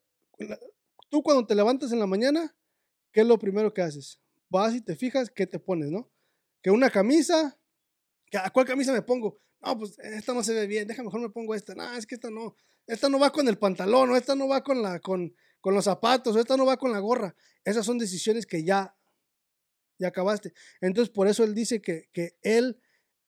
tú cuando te levantas en la mañana, ¿qué es lo primero que haces? Vas y te fijas qué te pones, ¿no? Que una camisa, que, ¿a cuál camisa me pongo? No, pues esta no se ve bien, déjame mejor me pongo esta. No, es que esta no, esta no va con el pantalón, o esta no va con, la, con, con los zapatos, o esta no va con la gorra. Esas son decisiones que ya, ya acabaste. Entonces, por eso él dice que, que él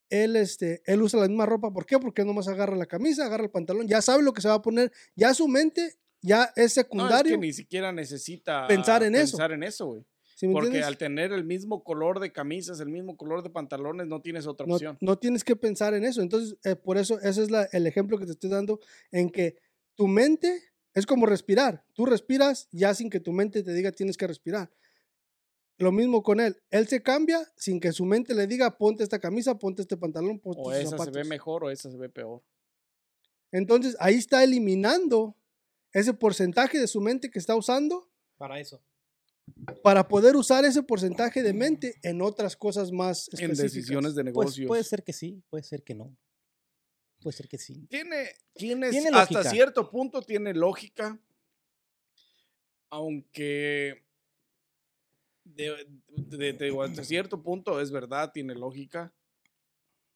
él, este, él usa la misma ropa. ¿Por qué? Porque nomás agarra la camisa, agarra el pantalón, ya sabe lo que se va a poner, ya su mente ya es No, es secundario. que ni siquiera necesita pensar en eso. Pensar en eso, güey. ¿Sí me Porque entiendes? al tener el mismo color de camisas, el mismo color de pantalones, no tienes otra no, opción. no tienes que pensar en eso. Entonces, eh, por eso, ese es la- el ejemplo que te estoy dando en que tu mente es como respirar. Tú respiras ya sin que tu mente te diga tienes que respirar. Lo mismo con él. Él se cambia sin que su mente le diga ponte esta camisa, ponte este pantalón, ponte o esa se ve mejor o esa se ve peor. Entonces, ahí está eliminando ese porcentaje de su mente que está usando Para eso. Para poder usar ese porcentaje de mente en otras cosas más En específicas. decisiones de Pues negocios. puede ser que sí, puede ser que no. Puede ser que sí. Tiene, tiene, Tiene hasta cierto punto tiene lógica. Aunque de, hasta cierto punto es verdad, tiene lógica.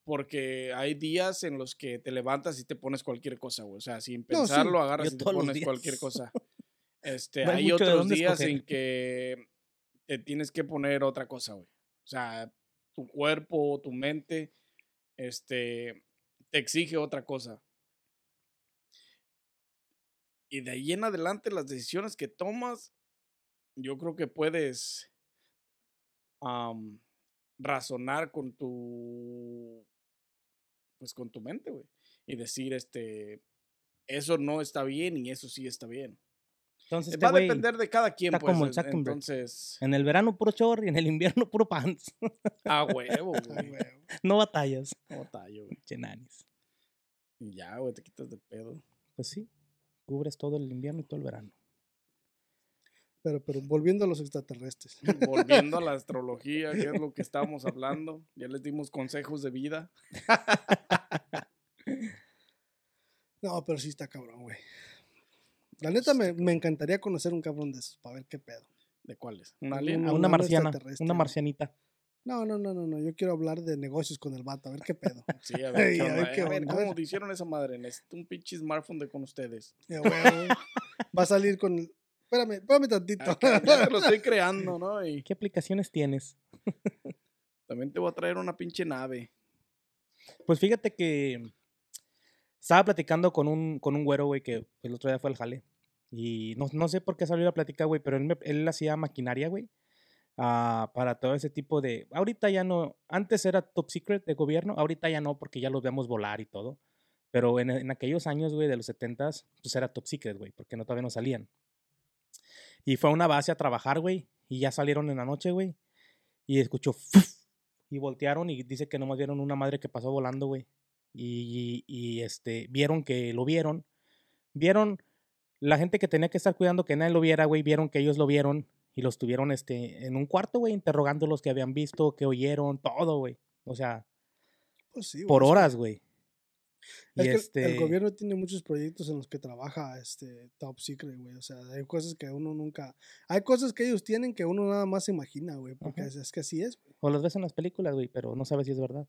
Porque hay días en los que te levantas y te pones cualquier cosa, güey. O sea, sin No, sí. pensarlo, agarras Yo y te pones cualquier cosa. Este, No hay otros días escoger. en que te tienes que poner otra cosa, güey. O sea, tu cuerpo, tu mente, este, te exige otra cosa. Y de ahí en adelante las decisiones que tomas, yo creo que puedes am, razonar con tu, pues con tu mente, güey. Y decir, este, eso no está bien y eso sí está bien. Entonces, Va a este depender de cada quien, está pues. como el Zuckerberg. Entonces, en el verano puro short y en el invierno puro pants. a huevo, Ah, güey. no batallas. No tallo, güey. Chenanis. Y ya, güey, te quitas de pedo. Pues sí. Cubres todo el invierno y todo el verano. Pero, pero volviendo a los extraterrestres. Volviendo a la astrología, que es lo que estábamos hablando. Ya les dimos consejos de vida. No, pero sí está cabrón, güey. La neta me, me encantaría conocer un cabrón de esos para ver qué pedo. ¿De cuáles? ¿Un Un- alien? A un una nano marciana. Una marcianita. No, no, no, no, no. Yo quiero hablar de negocios con el vato, a ver qué pedo. Sí, a ver, Ay, ¿qué a ver qué A ver, ¿cómo ver. hicieron esa madre? Necesito un pinche smartphone de con ustedes. Ya. Va a salir con. el- Espérame, espérame tantito. Acá ya te lo estoy creando, ¿no? Y ¿Qué aplicaciones tienes? también te voy a traer una pinche nave. Pues fíjate que estaba platicando con un, con un güero, güey, que el otro día fue al jale. Y no, no sé por qué salió la plática, güey, pero él, me- él hacía maquinaria, güey, ah, para todo ese tipo de... Ahorita ya no, antes era top secret de gobierno, ahorita ya no, porque ya los vemos volar y todo. Pero en, en aquellos años, güey, de los 70s, pues era top secret, güey, porque no, todavía no salían. Y fue a una base a trabajar, güey, y ya salieron en la noche, güey, y escuchó... Y voltearon y dice que nomás vieron una madre que pasó volando, güey. Y, y, este, vieron que lo vieron. Vieron la gente que tenía que estar cuidando que nadie lo viera, güey. Vieron que ellos lo vieron y los tuvieron este, en un cuarto, güey, interrogando los que habían visto, que oyeron, todo, güey. O sea, Pues sí, por horas, güey. Es Y que el- este, el gobierno tiene muchos proyectos en los que trabaja este top secret, güey. O sea, hay cosas que uno nunca. Hay cosas que ellos tienen que uno nada más se imagina, güey. Porque es, es que así es, güey. O los ves en las películas, güey, pero no sabes si es verdad.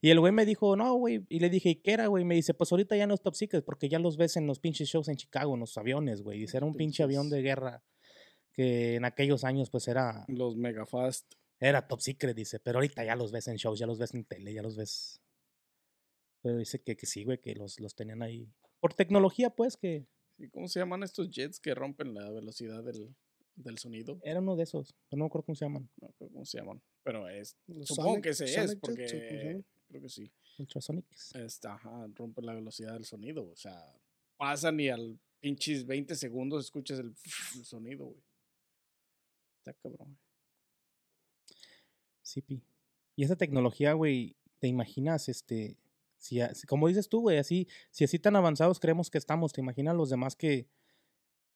Y el güey me dijo, no, güey. Y le dije, ¿y qué era, güey? Me dice, pues ahorita ya no es top secret porque ya los ves en los pinches shows en Chicago, en los aviones, güey. Dice, era un pinche avión de guerra que en aquellos años, pues era, Los megafast. era top secret, dice. Pero ahorita ya los ves en shows, ya los ves en tele, ya los ves. Pero dice que, que sí, güey, que los, los tenían ahí. Por tecnología, pues, que ¿Y ¿Cómo se llaman estos jets que rompen la velocidad del, del sonido? era uno de esos. Pero no me acuerdo cómo se llaman. No creo cómo se llaman. Pero es. Los Supongo Sonic- que ese es, Sonic Jets, porque creo que sí. Ultrasonics. Este, ajá, rompe la velocidad del sonido. O sea, pasan y al pinches 20 segundos escuchas el, el sonido, güey. Está cabrón. Sí, pi. Y esa tecnología, güey, ¿te imaginas, este, Si, como dices tú, güey, así, si así tan avanzados creemos que estamos, ¿te imaginas los demás que,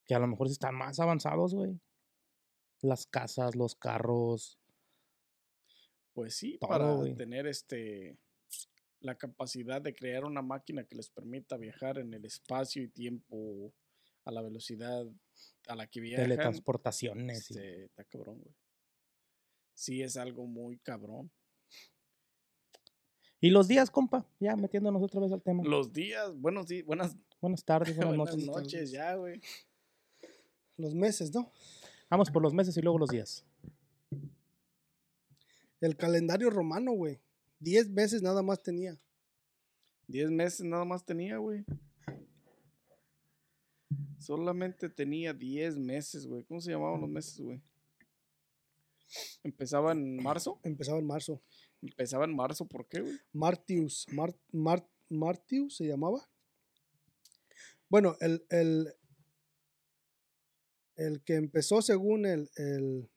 que a lo mejor sí están más avanzados, güey? Las casas, los carros. Pues sí, Todo, para tener este la capacidad de crear una máquina que les permita viajar en el espacio y tiempo a la velocidad a la que viajan. teletransportaciones. y- Este, está cabrón, güey. Sí es algo muy cabrón. Y los días, compa, ya metiéndonos otra vez al tema. Los días, buenos días, buenas, Buenas tardes, buenas, buenas noches. noches ya, güey. Los meses, ¿no? Vamos por los meses y luego los días. El calendario romano, güey. Diez meses nada más tenía. Diez meses nada más tenía, güey. Solamente tenía 10 meses, güey. ¿Cómo se llamaban los meses, güey? Empezaba en marzo. Empezaba en marzo. Empezaba en marzo, ¿por qué, güey? Martius. Mar, Mar- Martius se llamaba. Bueno, el, el, el que empezó según el, el,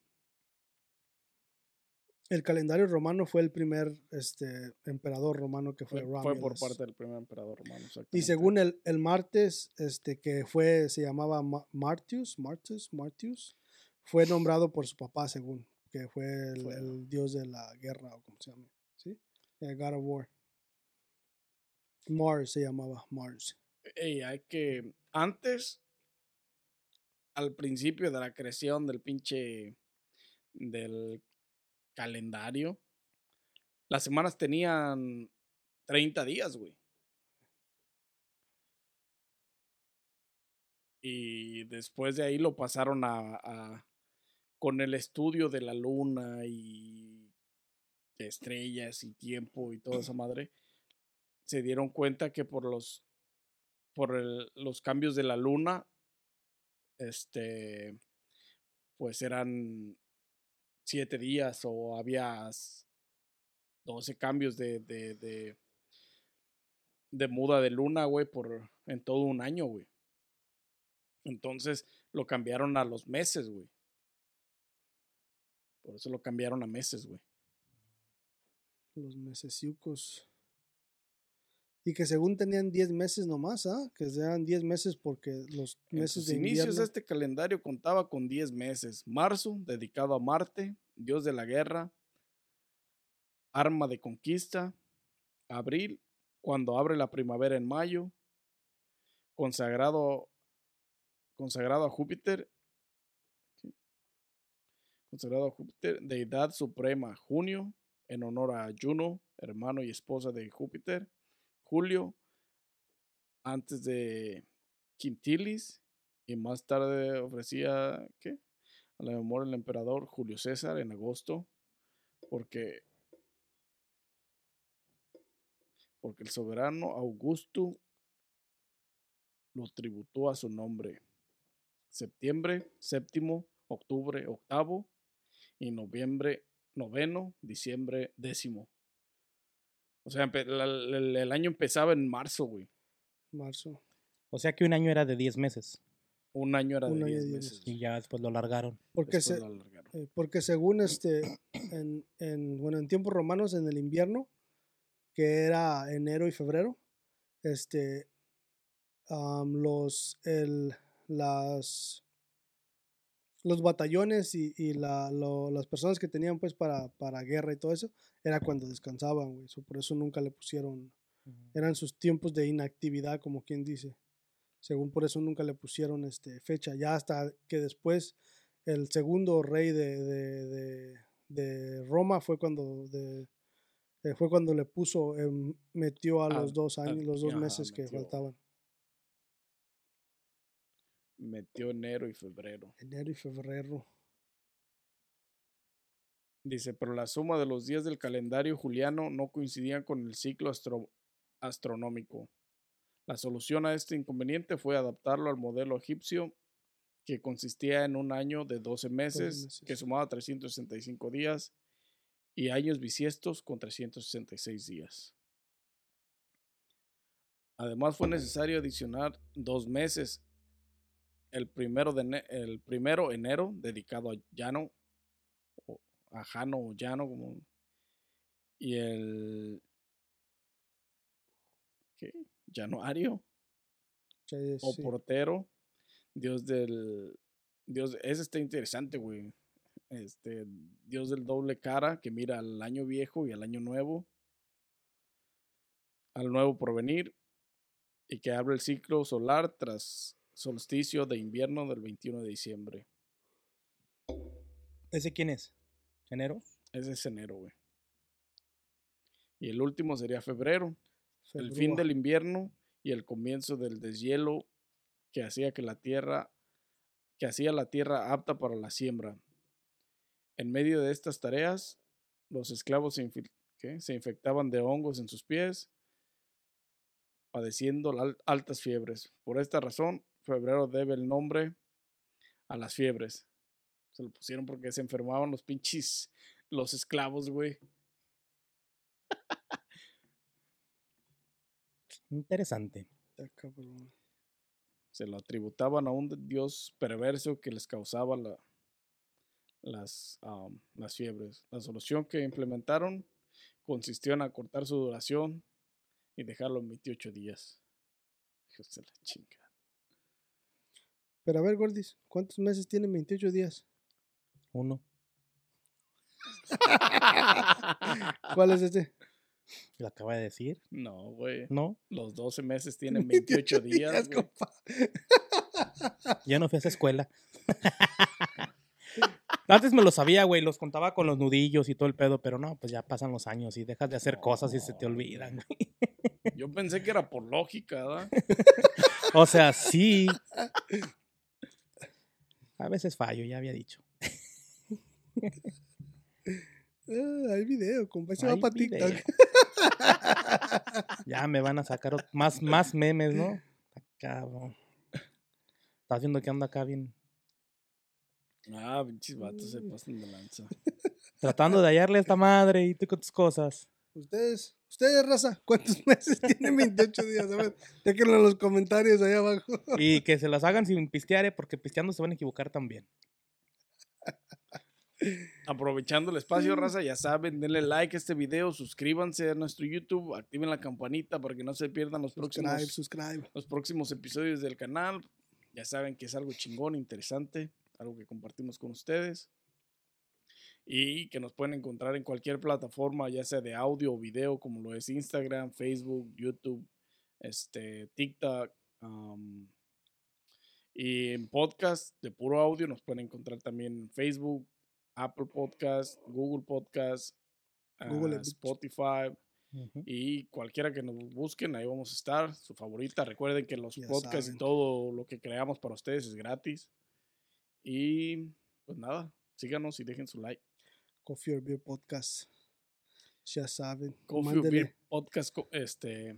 el calendario romano fue el primer este, emperador romano que fue, Fue, fue por Romulus. parte del primer emperador romano. Y según el, el martes, este, que fue, se llamaba Ma- Martius, Martius, Martius, fue nombrado por su papá, según, que fue el, dios de la guerra, o como se llama, ¿sí? Eh, God of War. Mars se llamaba, Mars. Ey, hay que. Antes, al principio de la creación del pinche. del calendario, las semanas tenían 30 días, güey. Y después de ahí lo pasaron a, a- con el estudio de la luna y de estrellas y tiempo y toda esa madre. Se dieron cuenta que por los por el- los cambios de la luna, este, pues eran siete días o había s- 12 cambios de, de, de, de muda de luna, güey, por en todo un año, güey. Entonces lo cambiaron a los meses, güey. Por eso lo cambiaron a meses, güey. Los mesesiucos. Y que según tenían 10 meses nomás, ¿ah? Que eran 10 meses porque los meses de inicios invierno... este calendario contaba con 10 meses. Marzo, dedicado a Marte, dios de la guerra, arma de conquista. Abril, cuando abre la primavera en mayo, consagrado, consagrado a Júpiter. Consagrado Júpiter, deidad suprema. Junio, en honor a Juno, hermano y esposa de Júpiter. Julio, antes de Quintilis y más tarde ofrecía ¿qué? a la memoria del emperador Julio César en agosto porque porque el soberano Augusto lo tributó a su nombre. Septiembre, séptimo, octubre, octavo y noviembre, noveno, diciembre, décimo. O sea, empe- la- la- el, año empezaba en marzo, güey. Marzo. O sea que un año era de 10 meses. Un año era de Un año 10 de 10 meses. meses. Y ya después lo alargaron. Porque, se, lo alargaron. eh, porque según este, en, en, bueno, en tiempos romanos, en el invierno, que era enero y febrero, este, los, el, las, los batallones y, y la, lo- las personas que tenían pues para, para guerra y todo eso, era cuando descansaban, güey. So, por eso nunca le pusieron, eran sus tiempos de inactividad, como quien dice. Según por eso nunca le pusieron este, fecha. Ya hasta que después el segundo rey de, de, de- de Roma fue cuando de, eh, fue cuando le puso, em, metió a Ah, los dos años, los dos meses que faltaban. Metió enero y febrero. Enero y febrero. Dice, pero la suma de los días del calendario juliano no coincidían con el ciclo astro- astronómico. La solución a este inconveniente fue adaptarlo al modelo egipcio, que consistía en un año de 12 meses, meses. que sumaba 365 días, y años bisiestos con 366 días. Además fue necesario adicionar dos meses, el primero, de el primero enero dedicado a Llano, o a Jano o Llano, como, y el Januario. Sí, O sí. portero. Dios del. Dios. Ese está interesante, güey. Este. Dios del doble cara que mira al año viejo y al año nuevo. Al nuevo porvenir. Y que abre el ciclo solar tras solsticio de invierno del 21 de diciembre. ¿Ese quién es? ¿Enero? Ese es enero, güey. Y el último sería febrero. El fin del invierno y el comienzo del deshielo que hacía que la tierra que hacía la tierra apta para la siembra. En medio de estas tareas, los esclavos se, se infectaban de hongos en sus pies, padeciendo altas fiebres. Por esta razón, febrero debe el nombre a las fiebres. Se lo pusieron porque se enfermaban los pinches, los esclavos, güey. Interesante. Se lo atributaban a un dios perverso que les causaba la- las, fiebres. La solución que implementaron consistió en acortar su duración y dejarlo en 28 días. Hijos de la chinga. Pero a ver, Gordis, ¿cuántos meses tienen 28 días? Uno. ¿Cuál es este? Lo acaba de decir. No, güey. No. Los 12 meses tienen 28 días. güey. compa. Ya no fui a esa escuela. Antes me lo sabía, güey. Los contaba con los nudillos y todo el pedo, pero no, pues ya pasan los años y dejas de hacer cosas y se te olvidan. güey. Yo pensé que era por lógica, ¿verdad? O sea, sí. A veces fallo, ya había dicho. Ah, hay video, compa. Se va para. TikTok. Ya me van a sacar más, más memes, ¿no? Está Cabrón. Estás viendo que anda acá bien. Ah, pinches vatos se pasan de lanza. Tratando de hallarle a esta madre y tú con tus cosas. Ustedes, ustedes, raza, ¿cuántos meses tienen 28 días? A ver, déjenlo en los comentarios ahí abajo. Y que se las hagan sin pistear, ¿eh? porque pisteando se van a equivocar también. Aprovechando el espacio, raza, ya saben, denle like a este video, suscríbanse a nuestro YouTube, activen la campanita para que no se pierdan los Subscribe, próximos, subscribe. los próximos episodios del canal. Ya saben que es algo chingón, interesante, algo que compartimos con ustedes. Y que nos pueden encontrar en cualquier plataforma, ya sea de audio o video, como lo es Instagram, Facebook, YouTube, este, TikTok. am, y en podcast de puro audio nos pueden encontrar también en Facebook, Apple Podcast, Google Podcast, Google ah. Spotify y cualquiera que nos busquen, ahí vamos a estar. Su favorita. Recuerden que los Ya podcasts y todo lo que creamos para ustedes es gratis. Y pues nada, síganos y dejen su like. Coffee or Beer Podcast. Ya saben. Coffee or Beer Podcast, este,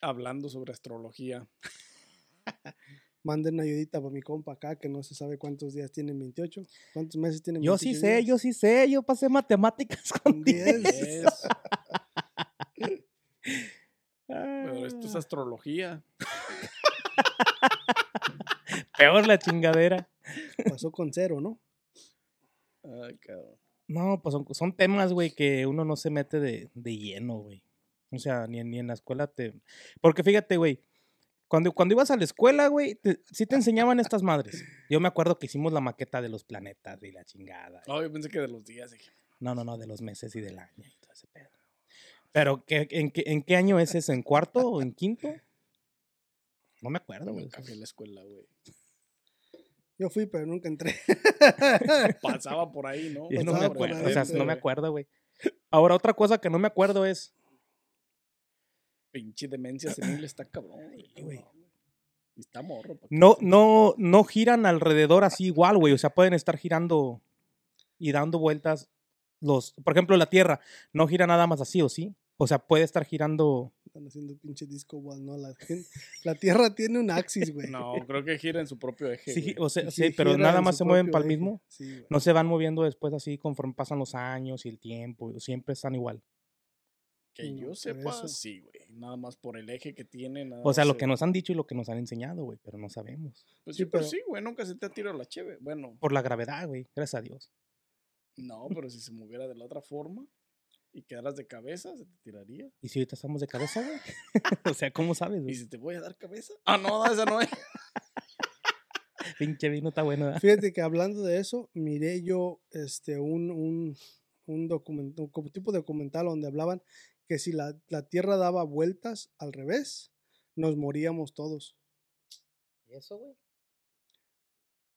hablando sobre astrología. Manden ayudita para mi compa acá que no se sabe cuántos días tienen 28. ¿Cuántos meses tienen Yo 28 sí sé, yo sí sé, yo pasé matemáticas con Diez. 10. Es- pero esto es astrología. Peor la chingadera. Pasó con cero, ¿no? Ay, cabrón. No, pues son, son temas, güey, que uno no se mete de, de lleno, güey. O sea, ni, en- ni en la escuela te... Porque fíjate, güey, cuando, cuando ibas a la escuela, güey, te- sí te enseñaban estas madres. Yo me acuerdo que hicimos la maqueta de los planetas y la chingada. No, yo pensé que de los días. dije, No, no, no, de los meses y del año y todo ese pedo. Pero, ¿qué, en, qué, ¿en qué año es eso? ¿En cuarto o en quinto? No me acuerdo, güey. A la escuela, güey. Yo fui, pero nunca entré. Pasaba por ahí, ¿no? Yo no me acuerdo, ahí, o sea, no me acuerdo, güey. Ahora, otra cosa que no me acuerdo es... Pinche demencia senil está cabrón, güey. Está morro. No, no, no giran alrededor así igual, güey. O sea, pueden estar girando y dando vueltas. Los, por ejemplo, la Tierra no gira nada más así, ¿o sí? O sea, puede estar girando. Están haciendo pinche disco ball, ¿no? La, Tierra tiene un axis, güey. No, creo que gira en su propio eje. Sí, o sea, Sí, sí, pero nada más se mueven para el mismo. Sí, güey. No se van moviendo después así conforme pasan los años y el tiempo. Siempre están igual. Que No, yo sepa, eso. sí, güey. Nada más por el eje que tiene. Nada O sea, lo se- que nos han dicho y lo que nos han enseñado, güey, pero no sabemos. Pues Sí, sí, pero pero- sí, güey. Nunca se te ha tirado la cheve. Bueno, Por la gravedad, güey. Gracias a Dios. no, pero si se moviera de la otra forma. Y quedaras de cabeza, se te tiraría. ¿Y si ahorita estamos de cabeza, güey? o sea, ¿cómo sabes, ¿Y güey? si te voy a dar cabeza? Ah, no, no, esa no es. Pinche vino está bueno. Fíjate que hablando de eso, miré yo este, un, un, un como tipo de documental donde hablaban que si la, la Tierra daba vueltas al revés, nos moríamos todos. ¿Y eso, güey?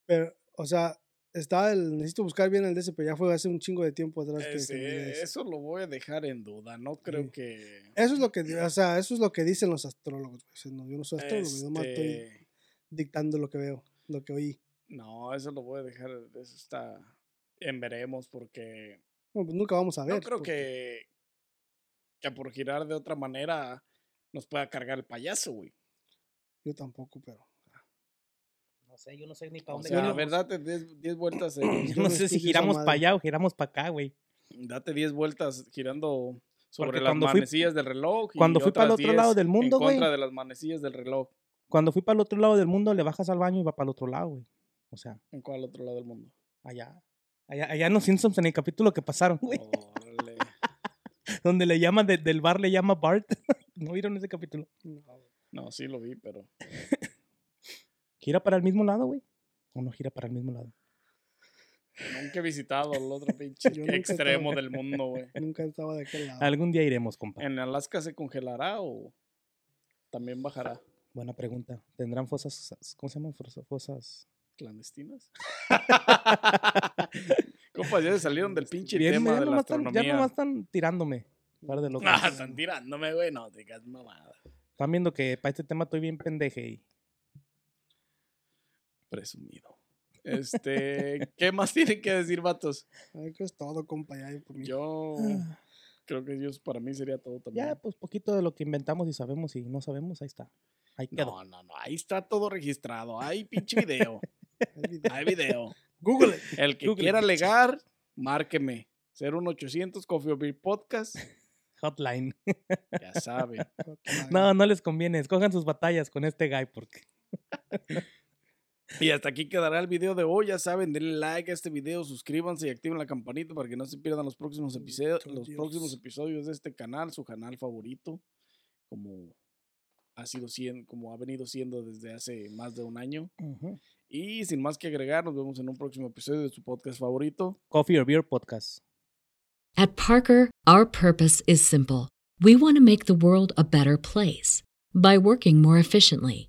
Pero, o sea, está el, necesito buscar bien el de ese, pero ya fue hace un chingo de tiempo atrás que, miré eso. lo voy a dejar en duda. No creo Sí. que. Eso es lo que, o sea, eso es lo que dicen los astrólogos. no, yo no soy astrólogo, yo nomás estoy Este, dictando lo que veo, lo que oí. No, eso lo voy a dejar. Eso está. En veremos, porque. Bueno, pues nunca vamos a ver. No creo porque- que. Que por girar de otra manera nos pueda cargar el payaso, güey. Yo tampoco, pero. Sé, yo no sé ni para O dónde sea, a giramos. ver, date 10 vueltas. en- Yo no sé si giramos para allá o giramos para acá, güey. Date 10 vueltas girando sobre Porque las fui- manecillas del reloj. y cuando fui pa'l otras otro lado 10 del mundo, En güey. contra de las manecillas del reloj. Cuando fui para el otro lado del mundo, le bajas al baño y va para el otro lado, güey. O sea, ¿En cuál otro lado del mundo? allá. Allá, allá en los Simpsons, en el capítulo que pasaron, güey. Donde le llaman, de- del bar le llama Bart. ¿No vieron ese capítulo? No, No, sí lo vi, pero. ¿Gira para el mismo lado, güey? ¿O no gira para el mismo lado? Nunca he visitado el otro pinche extremo del mundo, güey. nunca estaba de aquel lado. Algún día iremos, compa. ¿En Alaska se congelará o también bajará? Buena pregunta. ¿Tendrán fosas, cómo se llaman? Fosas-. ¿Clandestinas? Compa, ya se salieron del pinche Bien, tema ya de la nomás están- astronomía. ya nomás están tirándome. Par de locos. Ah, están tirándome, güey. No, te digas mamada. Están viendo que para este tema estoy bien pendeje y Presumido. Este, ¿qué más tienen que decir, vatos? Que es todo, compa, ya, por mí. Yo creo que Dios para mí sería todo también. Ya, pues poquito de lo que inventamos y sabemos y no sabemos, ahí está. Ahí quedó. No, no, no. Ahí está todo registrado. Hay pinche video. Hay video. Google. El que Google. quiera alegar, márqueme. 01800 Coffee Beer Podcast. Hotline. Ya saben. No, no les conviene. Escojan sus batallas con este guy porque Y hasta aquí quedará el video de hoy. Ya saben, denle like a este video, suscríbanse y activen la campanita para que no se pierdan los próximos episodios, Santo los Dios. próximos episodios de este canal, su canal favorito, como ha sido como ha venido siendo desde hace más de un año. Y sin más que agregar, nos vemos en un próximo episodio de su podcast favorito. Coffee or Beer Podcast. At Parker, our purpose is simple. We want to make the world a better place by working more efficiently,